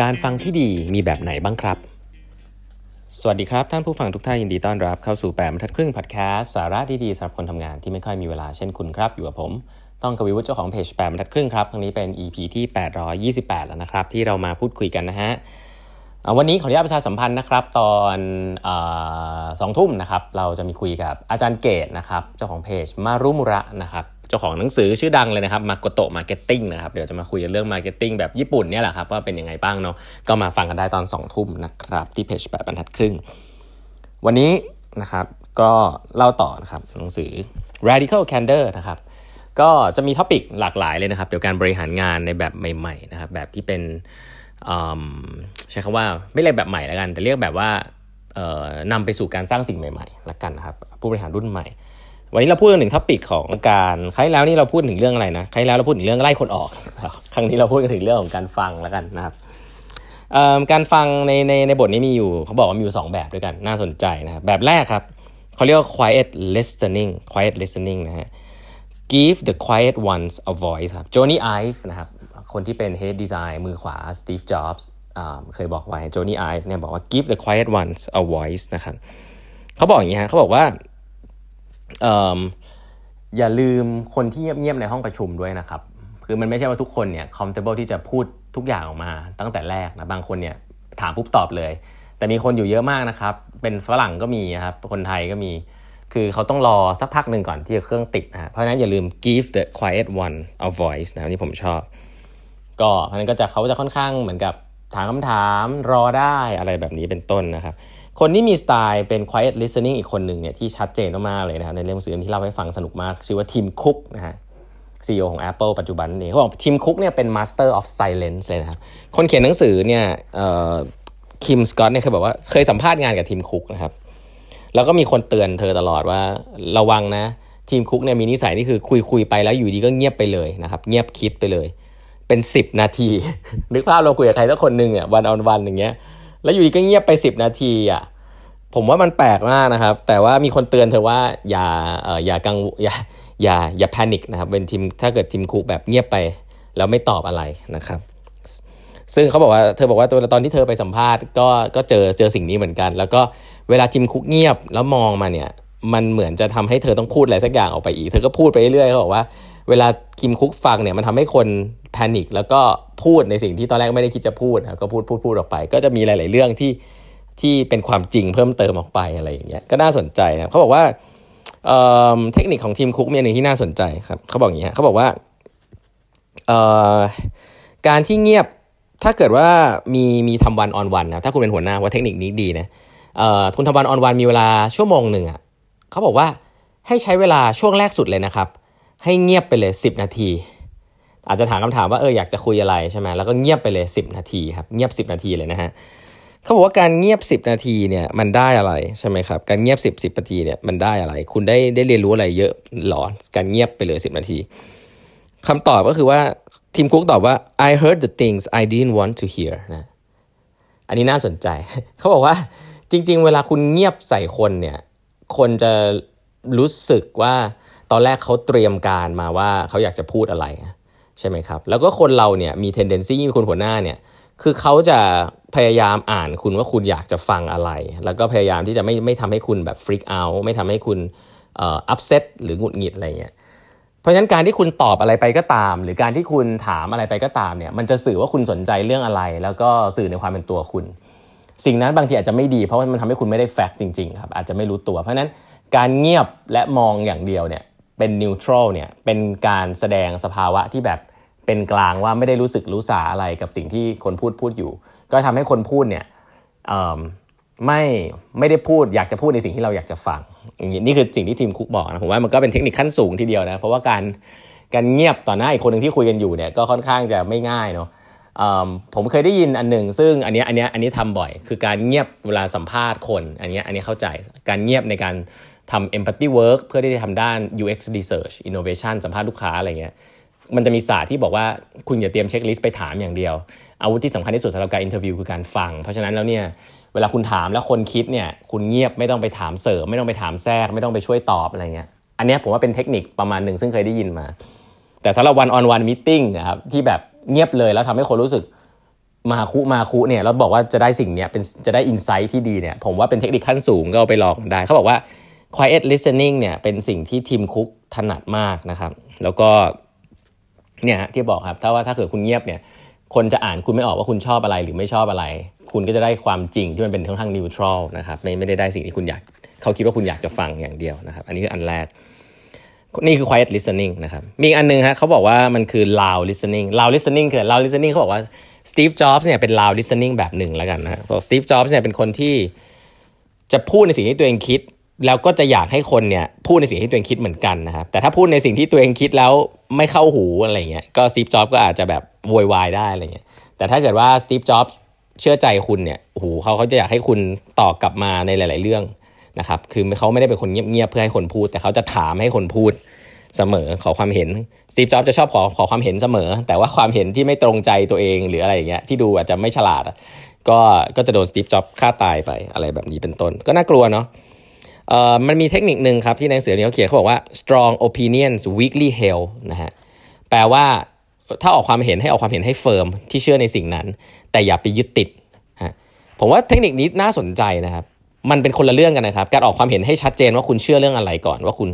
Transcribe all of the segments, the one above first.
การฟังที่ดีมีแบบไหนบ้างครับ สวัสดีครับ ท่านผู้ฟังทุกท่านยินดีต้อนรับเข้าสู่แปดบรรทัดครึ่งพอดแคสต์สาระดีๆสำหรับคนทำงานที่ไม่ค่อยมีเวลาเช่นคุณครับ อยู่กับผม ต้องกวีวุฒิเจ้าของเพจแปดบรรทัดครึ่งครับครั้งนี้เป็น EP ที่ 828 แล้วนะครับ ที่เรามาพูดคุยกันนะฮะ วันนี้ขออนุญาตประชาสัมพันธ์นะครับ ตอนสองทุ่มนะครับ เราจะมีคุยกับอาจารย์เกตุนะครับ เจ้าของเพจ Marumura นะครับ เจ้าของหนังสือชื่อดังเลยนะครับมาโกโตะ marketing นะครับ เดี๋ยวจะมาคุยเรื่อง marketing แบบญี่ปุ่นเนี่ยแหละครับ ว่าเป็นยังไงบ้างเนาะก็มาฟังกันได้ตอนสองทุ่มนะครับ ที่เพจแปดบรรทัดครึ่ง วันนี้นะครับก็เล่าต่อนะครับหนังสือ radical candor นะครับก็จะมี topic หลากหลายเลยนะครับเกี่ยวกับการบริหารงานในแบบใหม่ๆนะครับแบบที่เป็น ใช้คำว่าไม่เรียกแบบใหม่แล้วกัน แต่เรียกแบบว่านำไปสู่การสร้างสิ่งใหม่ๆละกันนะครับ ผู้บริหารรุ่นใหม่ วันนี้เราพูดถึง topic ของการครั้งแล้วนี่เราพูดถึงเรื่องอะไรนะครั้งแล้วเราพูดถึงเรื่องไล่คนออก ครั้งนี้เราพูดกันถึงเรื่องของการฟังแล้วกันนะครับการฟังในในในบทนี้มีอยู่เขาบอกว่ามีอยู่ 2 แบบด้วยกันน่าสนใจนะครับแบบแรกครับเขาเรียกว่า quiet listening quiet listening นะฮะ give the quiet ones a voice ครับ Johnny Ive นะครับ คนที่เป็น head design มือขวา Steve Jobs เคยบอกไว้ Johnny Ive เนี่ยบอกว่า give the quiet ones a voice นะครับเขาบอกอย่างนี้ฮะเขาบอกว่าอย่าลืมคนที่เงียบๆในห้องประชุมด้วยนะครับ คือมันไม่ใช่ว่าทุกคนเนี่ย comfortable ที่จะพูดทุกอย่างออกมาตั้งแต่แรกนะ บางคนเนี่ยถามปุ๊บตอบเลย แต่มีคนอยู่เยอะมากนะครับ เป็นฝรั่งก็มีครับ คนไทยก็มี คือเขาต้องรอสักพักหนึ่งก่อนที่จะเครื่องติดนะเพราะฉะนั้นอย่าลืม give the quiet one a voice นะนี่ผมชอบ ก็เพราะนั้นก็จะเขาจะค่อนข้างเหมือนกับถามคำถามรอได้อะไรแบบนี้เป็นต้นนะครับ คนที่มีสไตล์เป็น quiet listening อีกคนหนึ่งเนี่ยที่ชัดเจนมากๆเลยนะครับ ในเรื่องหนังสือที่เล่าให้ฟังสนุกมาก ชื่อว่าทีมคุกนะฮะซีอของ Apple ปัจจุบันนี่เขาบอกทีมคุกเนี่ยเป็น master of silence เลยนะครับ คนเขียนหนังสือเนี่ยคิมสกอตเนี่ยเคยบอกว่าเคยสัมภาษณ์งานกับทีมคุกนะครับ แล้วก็มีคนเตือนเธอตลอดว่าระวังนะ ทีมคุกเนี่ยมีนิสัยนี่คือคุยคุยไปแล้วอยู่ดีก็เงียบไปเลยนะครับ เงียบคิดไปเลย เป็น 10 นาที นึกภาพเราคุยกับใครสักคนหนึ่งอะวันออนวันอย่างเงี้ย แล้วอยู่ดีก็เงียบไปสิบนาทีอะผมว่ามันแปลกมากนะครับ แต่ว่ามีคนเตือนเธอว่าอย่าเอออย่ากังอย่าอย่าอย่าแพนิคนะครับเป็นทีมถ้าเกิดทีมคุกแบบเงียบไป แล้วไม่ตอบอะไรนะครับ ซึ่งเขาบอกว่าเธอบอกว่าตัวตอนที่เธอไปสัมภาษณ์ก็ก็เจอเจอสิ่งนี้เหมือนกัน แล้วก็เวลาทีมคุกเงียบแล้วมองมาเนี่ย มันเหมือนจะทำให้เธอต้องพูดอะไรสักอย่างออกไปอีก เธอก็พูดไปเรื่อยเขาบอกว่าเวลาทีมคุกฟังเนี่ยมันทำให้คนแพนิคแล้วก็พูดในสิ่งที่ตอนแรกไม่ได้คิดจะพูดนะก็พูดพูดพูดออกไป ก็จะมีหลาย ๆ เรื่องที่ที่เป็นความจริงเพิ่มเติมออกไปอะไรอย่างเงี้ยก็น่าสนใจนะเขาบอกว่าเเทคนิคของทีมคุกมีอันหนึ่งที่น่าสนใจครับเขาบอกอย่างนี้เขาบอกว่าการที่เงียบถ้าเกิดว่ามีมีทำวันออนวันนะถ้าคุณเป็นหัวหน้าว่าเทคนิคนี้ดีนะคุณทำวันออนวันมีเวลาชั่วโมงหนึ่งอะ เขาบอกว่าให้ใช้เวลาช่วงแรกสุดเลยนะครับ ให้เงียบไปเลย 10 นาที อาจจะถามคำถามว่าเอออยากจะคุยอะไรใช่ไหมแล้วก็เงียบไปเลย 10 นาทีครับเงียบ 10 นาทีเลยนะฮะเขาบอกว่าการเงียบ 10 นาทีเนี่ยมันได้อะไรใช่ไหมครับการเงียบ 10 10นาทีเนี่ยมันได้อะไร คุณได้ได้เรียนรู้อะไรเยอะหรอการเงียบไปเลย 10 นาทีคำตอบก็คือว่าทีมคุกตอบว่า I heard the things I didn't want to hear นะอันนี้น่าสนใจ เขาบอกว่าจริง ๆ เวลาคุณเงียบใส่คนเนี่ย คนจะรู้สึกว่าตอนแรกเขาเตรียมการมาว่าเขาอยากจะพูดอะไรใช่ไหมครับ แล้วก็คนเราเนี่ยมี tendency มีคนหัวหน้าเนี่ยคือเขาจะพยายามอ่านคุณว่าคุณอยากจะฟังอะไร แล้วก็พยายามที่จะไม่ไม่ทำให้คุณแบบ freak out ไม่ทำให้คุณอ่อ upset หรือหงุดหงิดอะไรเงี้ยเพราะฉะนั้นการที่คุณตอบอะไรไปก็ตาม หรือการที่คุณถามอะไรไปก็ตามเนี่ยมันจะสื่อว่าคุณสนใจเรื่องอะไร แล้วก็สื่อในความเป็นตัวคุณ สิ่งนั้นบางทีอาจจะไม่ดี เพราะว่ามันทำให้คุณไม่ได้แฟกต์จริงๆครับอาจจะไม่รู้ตัว เพราะนั้นการเงียบและมองอย่างเดียวเนี่ยเป็นนิวทรัลเนี่ยเป็นการแสดงสภาวะที่แบบเป็นกลางว่าไม่ได้รู้สึกรู้สาอะไรกับสิ่งที่คนพูดพูดอยู่ ก็ทำให้คนพูดเนี่ยไม่ไม่ได้พูดอยากจะพูดในสิ่งที่เราอยากจะฟังอย่างนี้นี่คือสิ่งที่ทีมคุกบอกนะผมว่ามันก็เป็นเทคนิคขั้นสูงทีเดียวนะเพราะว่าการการเงียบต่อหน้าอีกคนหนึ่งที่คุยกันอยู่เนี่ยก็ค่อนข้างจะไม่ง่ายเนาะ ผมเคยได้ยินอันหนึ่งซึ่งอันนี้อันนี้อันนี้ทำบ่อย คือการเงียบเวลาสัมภาษณ์คน อันนี้อันนี้เข้าใจการเงียบในการทำ empathy work เพื่อที่จะทำด้าน UX research innovation สัมภาษณ์ลูกค้าอะไรเงี้ยมันจะมีศาสตร์ที่บอกว่าคุณอย่าเตรียม checklist ไปถามอย่างเดียว อาวุธที่สำคัญที่สุดสำหรับการ interview คือการฟัง เพราะฉะนั้นแล้วเนี่ยเวลาคุณถามแล้วคนคิดเนี่ยคุณเงียบไม่ต้องไปถามเสริม ไม่ต้องไปถามแทรก ไม่ต้องไปช่วยตอบอะไรเงี้ยอันนี้ผมว่าเป็นเทคนิคประมาณหนึ่งซึ่งเคยได้ยินมา แต่สำหรับ one-on-one meeting นะครับที่แบบ เงียบเลยแล้วทำให้คนรู้สึกมาคุมาคุเนี่ยแล้วบอกว่าจะได้สิ่งเนี้ยเป็นจะได้ insight ที่ดีเนี่ยผมว่าเป็นเทคนิคขั้นสูงก็เอาไปลองได้ เขาบอกว่า quiet listening เนี่ยเป็นสิ่งที่ทีมคุกถนัดมากนะครับ แล้วก็เนี่ยที่บอกครับถ้าว่าถ้าเกิดคุณเงียบเนี่ยคนจะอ่านคุณไม่ออกว่าคุณชอบอะไรหรือไม่ชอบอะไร คุณก็จะได้ความจริงที่มันเป็นค่อนข้างนิวทรัลนะครับไม่ไม่ได้ได้สิ่งที่คุณอยาก เขาคิดว่าคุณอยากจะฟังอย่างเดียวนะครับ อันนี้คืออันแรก นี่คือ quiet listening นะครับ มีอันนึงฮะเขาบอกว่ามันคือ loud listening loud listening คือ loud listening เขาบอกว่า Steve Jobs เนี่ยเป็น loud listening แบบหนึ่งแล้วกันนะบอก Steve Jobs เนี่ยเป็นคนที่จะพูดในสิ่งที่ตัวเองคิด แล้วก็จะอยากให้คนเนี่ยพูดในสิ่งที่ตัวเองคิดเหมือนกันนะครับ แต่ถ้าพูดในสิ่งที่ตัวเองคิดแล้วไม่เข้าหูอะไรเงี้ย ก็ Steve Jobs ก็อาจจะแบบโวยวายได้อะไรเงี้ย แต่ถ้าเกิดว่า Steve Jobs เชื่อใจคุณเนี่ยโอ้โหเขาเขาจะอยากให้คุณตอบกลับมาในหลาย ๆ เรื่อง นะครับคือเขาไม่ได้เป็นคนเงียบๆเพื่อให้คนพูด แต่เขาจะถามให้คนพูดเสมอขอความเห็นสตีฟจ็อบจะชอบขอขอความเห็นเสมอ แต่ว่าความเห็นที่ไม่ตรงใจตัวเองหรืออะไรอย่างเงี้ยที่ดูอาจจะไม่ฉลาด ก็ก็จะโดนสตีฟจ็อบส์ฆ่าตายไปอะไรแบบนี้เป็นต้น ก็น่ากลัวเนาะเอ่อมันมีเทคนิคหนึ่งครับที่ในหนังสือนี้เขาเขียนเขาบอกว่า strong opinions weakly held นะฮะแปลว่าถ้าออกความเห็นให้ออกความเห็นให้ firm ที่เชื่อในสิ่งนั้น แต่อย่าไปยึดติดฮะผมว่าเทคนิคนี้น่าสนใจนะครับ มันเป็นคนละเรื่องกันนะครับ การออกความเห็นให้ชัดเจนว่าคุณเชื่อเรื่องอะไรก่อน ว่าคุณ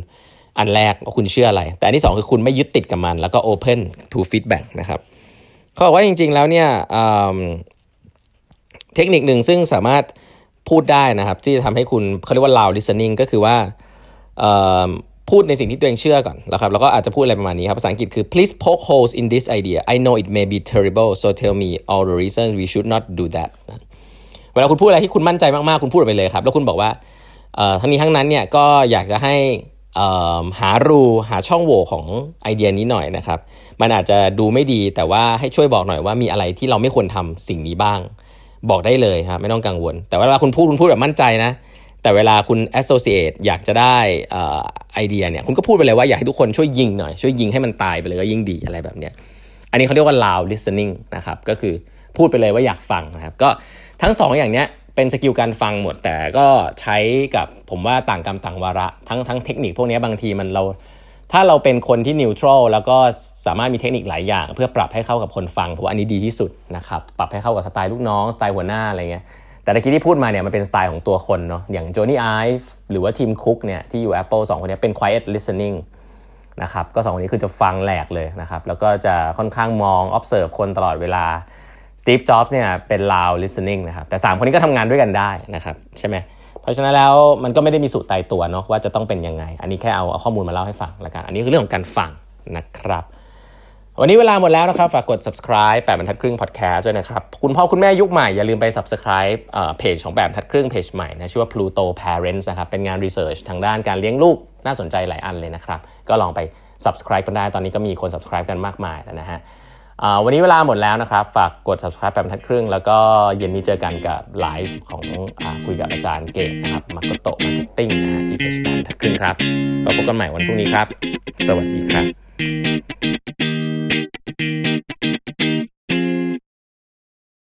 อันแรกว่าคุณเชื่ออะไร แต่อันที่ 2 คือคุณไม่ยึดติดกับมัน แล้วก็ open to feedback นะครับเขาบอกว่าจริง ๆ แล้วเนี่ยเทคนิคหนึ่งซึ่งสามารถพูดได้นะครับ ที่จะทำให้คุณเขาเรียกว่า loud listening ก็คือว่าพูดในสิ่งที่ตัวเองเชื่อก่อนนะครับแล้วก็อาจจะพูดอะไรประมาณนี้ครับภาษาอังกฤษคือ please poke holes in this idea I know it may be terrible so tell me all the reasons we should not do that เวลาคุณพูดอะไรที่คุณมั่นใจมากๆ คุณพูดไปเลยครับ แล้วคุณบอกว่าทั้งนี้ทั้งนั้นเนี่ยก็อยากจะให้หารูหาช่องโหว่ของไอเดียนี้หน่อยนะครับ มันอาจจะดูไม่ดีแต่ว่าให้ช่วยบอกหน่อยว่ามีอะไรที่เราไม่ควรทำสิ่งนี้บ้าง บอกได้เลยครับไม่ต้องกังวล แต่เวลาคุณพูดคุณพูดแบบมั่นใจนะ แต่เวลาคุณ associate อยากจะได้ไอเดียเนี่ยคุณก็พูดไปเลยว่าอยากให้ทุกคนช่วยยิงหน่อยช่วยยิงให้มันตายไปเลยก็ยิ่งดีอะไรแบบเนี้ยอันนี้เขาเรียกว่า loud listening นะครับก็คือพูดไปเลยว่าอยากฟังนะครับก็ ทั้งสองอย่างเนี้ยเป็นสกิลการฟังหมดแต่ก็ใช้กับผมว่าต่างกรรมต่างวาระทั้งทั้งเทคนิคพวกนี้บางทีมันเรา ถ้าเราเป็นคนที่นิวทรัลแล้วก็สามารถมีเทคนิคหลายอย่าง เพื่อปรับให้เข้ากับคนฟังผมว่าอันนี้ดีที่สุดนะครับปรับให้เข้ากับสไตล์ลูกน้องสไตล์หัวหน้าอะไรเงี้ยแต่ตะกี้ที่พูดมาเนี่ยมันเป็นสไตล์ของตัวคนเนาะอย่างโจนี่ไอฟ์หรือว่าทีมคุกเนี่ยที่อยู่ Apple 2 คนนี้เป็น quiet listening นะครับก็สองคนนี้คือจะฟังแหลกเลยนะครับแล้วก็จะค่อนข้างมอง observe คนตลอดเวลา สตีฟจ็อบส์เนี่ยเป็น loud listening นะครับแต่ 3 คนนี้ก็ทำงานด้วยกันได้นะครับใช่ไหมเพราะฉะนั้นแล้วมันก็ไม่ได้มีสูตรตายตัวเนาะว่าจะต้องเป็นยังไง อันนี้แค่เอาเอาข้อมูลมาเล่าให้ฟังแล้วกัน อันนี้คือเรื่องของการฟังนะครับ วันนี้เวลาหมดแล้วนะครับ ฝากกด subscribe แปดบรรทัดครึ่ง podcast ด้วยนะครับ คุณพ่อคุณแม่ยุคใหม่อย่าลืมไป subscribe เพจของแบบบรรทัดครึ่งเพจใหม่นะชื่อว่า Pluto Parents นะครับเป็นงาน research ทางด้านการเลี้ยงลูกน่าสนใจหลายอันเลยนะครับก็ลองไป subscribe กันได้ตอนนี้ก็มีคน subscribe กันมากมายแล้วนะฮะ วันนี้เวลาหมดแล้วนะครับ ฝากกด subscribe แปดบรรทัดครึ่ง แล้วก็เย็นนี้เจอกันกับไลฟ์ของอคุยกับอาจารย์เกตุนะครับมาโกโตะ marketing นะที่เพจแปดบรรทัดครึ่งครับเราพบกันใหม่วันพรุ่งนี้ครับ สวัสดีครับ